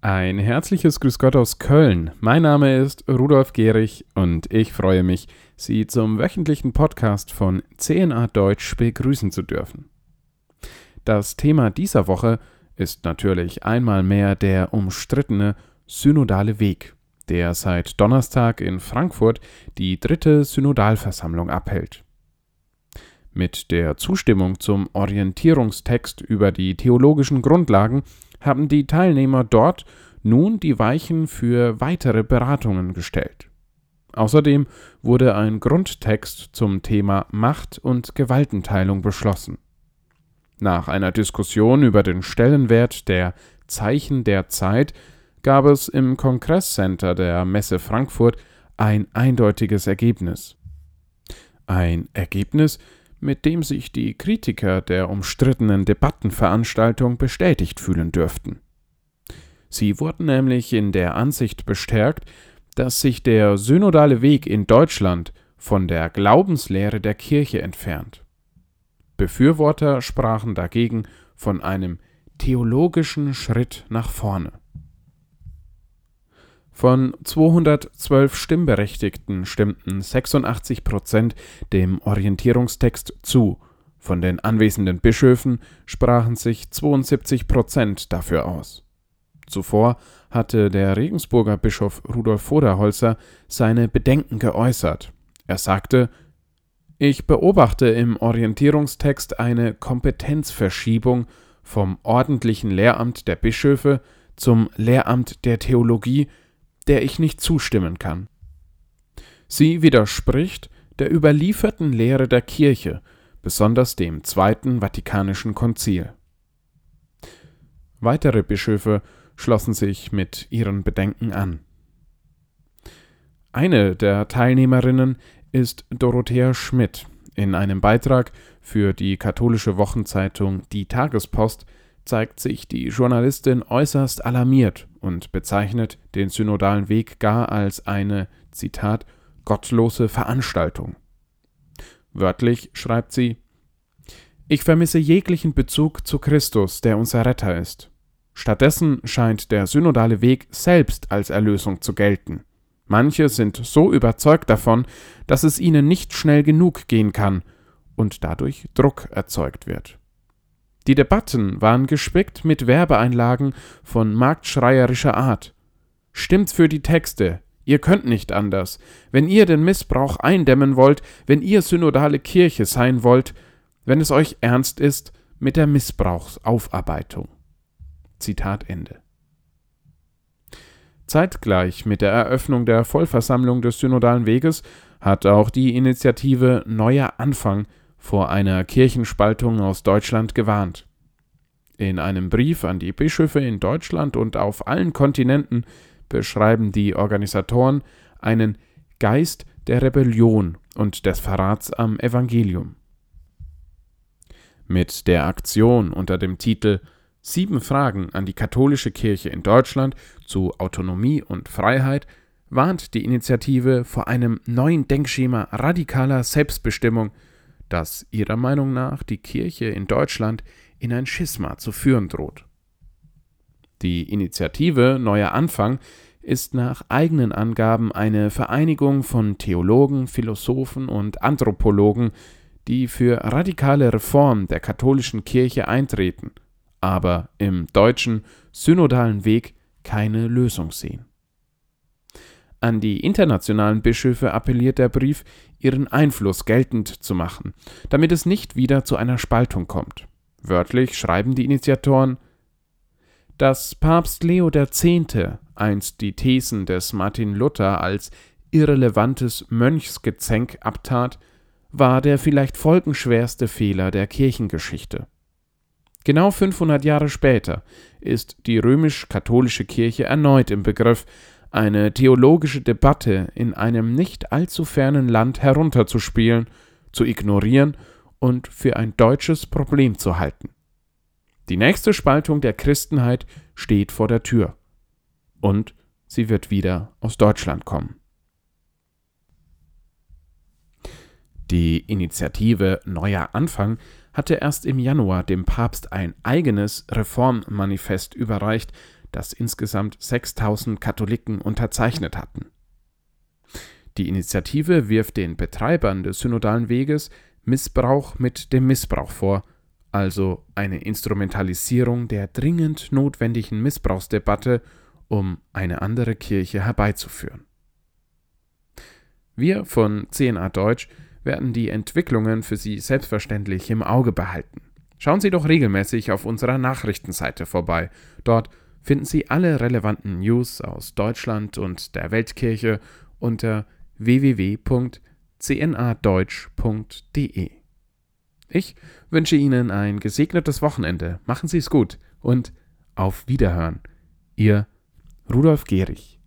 Ein herzliches Grüß Gott aus Köln. Mein Name ist Rudolf Gehrig und ich freue mich, Sie zum wöchentlichen Podcast von CNA Deutsch begrüßen zu dürfen. Das Thema dieser Woche ist natürlich einmal mehr der umstrittene synodale Weg, der seit Donnerstag in Frankfurt die dritte Synodalversammlung abhält. Mit der Zustimmung zum Orientierungstext über die theologischen Grundlagen haben die Teilnehmer dort nun die Weichen für weitere Beratungen gestellt. Außerdem wurde ein Grundtext zum Thema Macht und Gewaltenteilung beschlossen. Nach einer Diskussion über den Stellenwert der Zeichen der Zeit gab es im Kongresscenter der Messe Frankfurt ein eindeutiges Ergebnis. Ein Ergebnis, mit dem sich die Kritiker der umstrittenen Debattenveranstaltung bestätigt fühlen dürften. Sie wurden nämlich in der Ansicht bestärkt, dass sich der synodale Weg in Deutschland von der Glaubenslehre der Kirche entfernt. Befürworter sprachen dagegen von einem theologischen Schritt nach vorne. Von 212 Stimmberechtigten stimmten 86 Prozent dem Orientierungstext zu. Von den anwesenden Bischöfen sprachen sich 72 Prozent dafür aus. Zuvor hatte der Regensburger Bischof Rudolf Voderholzer seine Bedenken geäußert. Er sagte, ich beobachte im Orientierungstext eine Kompetenzverschiebung vom ordentlichen Lehramt der Bischöfe zum Lehramt der Theologie, der ich nicht zustimmen kann. Sie widerspricht der überlieferten Lehre der Kirche, besonders dem Zweiten Vatikanischen Konzil. Weitere Bischöfe schlossen sich mit ihren Bedenken an. Eine der Teilnehmerinnen ist Dorothea Schmidt. In einem Beitrag für die katholische Wochenzeitung Die Tagespost zeigt sich die Journalistin äußerst alarmiert und bezeichnet den synodalen Weg gar als eine, Zitat, gottlose Veranstaltung. Wörtlich schreibt sie Ich vermisse jeglichen Bezug zu Christus, der unser Retter ist. Stattdessen scheint der synodale Weg selbst als Erlösung zu gelten. Manche sind so überzeugt davon, dass es ihnen nicht schnell genug gehen kann und dadurch Druck erzeugt wird. Die Debatten waren gespickt mit Werbeeinlagen von marktschreierischer Art. Stimmt für die Texte, ihr könnt nicht anders. Wenn ihr den Missbrauch eindämmen wollt, wenn ihr synodale Kirche sein wollt, wenn es euch ernst ist mit der Missbrauchsaufarbeitung. Zitat Ende. Zeitgleich mit der Eröffnung der Vollversammlung des Synodalen Weges hat auch die Initiative Neuer Anfang vor einer Kirchenspaltung aus Deutschland gewarnt. In einem Brief an die Bischöfe in Deutschland und auf allen Kontinenten beschreiben die Organisatoren einen Geist der Rebellion und des Verrats am Evangelium. Mit der Aktion unter dem Titel Sieben Fragen an die katholische Kirche in Deutschland zu Autonomie und Freiheit warnt die Initiative vor einem neuen Denkschema radikaler Selbstbestimmung, das ihrer Meinung nach die Kirche in Deutschland in ein Schisma zu führen droht. Die Initiative Neuer Anfang ist nach eigenen Angaben eine Vereinigung von Theologen, Philosophen und Anthropologen, die für radikale Reform der katholischen Kirche eintreten – aber im deutschen synodalen Weg keine Lösung sehen. An die internationalen Bischöfe appelliert der Brief, ihren Einfluss geltend zu machen, damit es nicht wieder zu einer Spaltung kommt. Wörtlich schreiben die Initiatoren Dass Papst Leo X. einst die Thesen des Martin Luther als irrelevantes Mönchsgezänk abtat, war der vielleicht folgenschwerste Fehler der Kirchengeschichte. Genau 500 Jahre später ist die römisch-katholische Kirche erneut im Begriff, eine theologische Debatte in einem nicht allzu fernen Land herunterzuspielen, zu ignorieren und für ein deutsches Problem zu halten. Die nächste Spaltung der Christenheit steht vor der Tür. Und sie wird wieder aus Deutschland kommen. Die Initiative Neuer Anfang hatte erst im Januar dem Papst ein eigenes Reformmanifest überreicht, das insgesamt 6000 Katholiken unterzeichnet hatten. Die Initiative wirft den Betreibern des synodalen Weges Missbrauch mit dem Missbrauch vor, also eine Instrumentalisierung der dringend notwendigen Missbrauchsdebatte, um eine andere Kirche herbeizuführen. Wir von CNA Deutsch werden die Entwicklungen für Sie selbstverständlich im Auge behalten. Schauen Sie doch regelmäßig auf unserer Nachrichtenseite vorbei. Dort finden Sie alle relevanten News aus Deutschland und der Weltkirche unter www.cnadeutsch.de. Ich wünsche Ihnen ein gesegnetes Wochenende. Machen Sie es gut und auf Wiederhören. Ihr Rudolf Gehrig.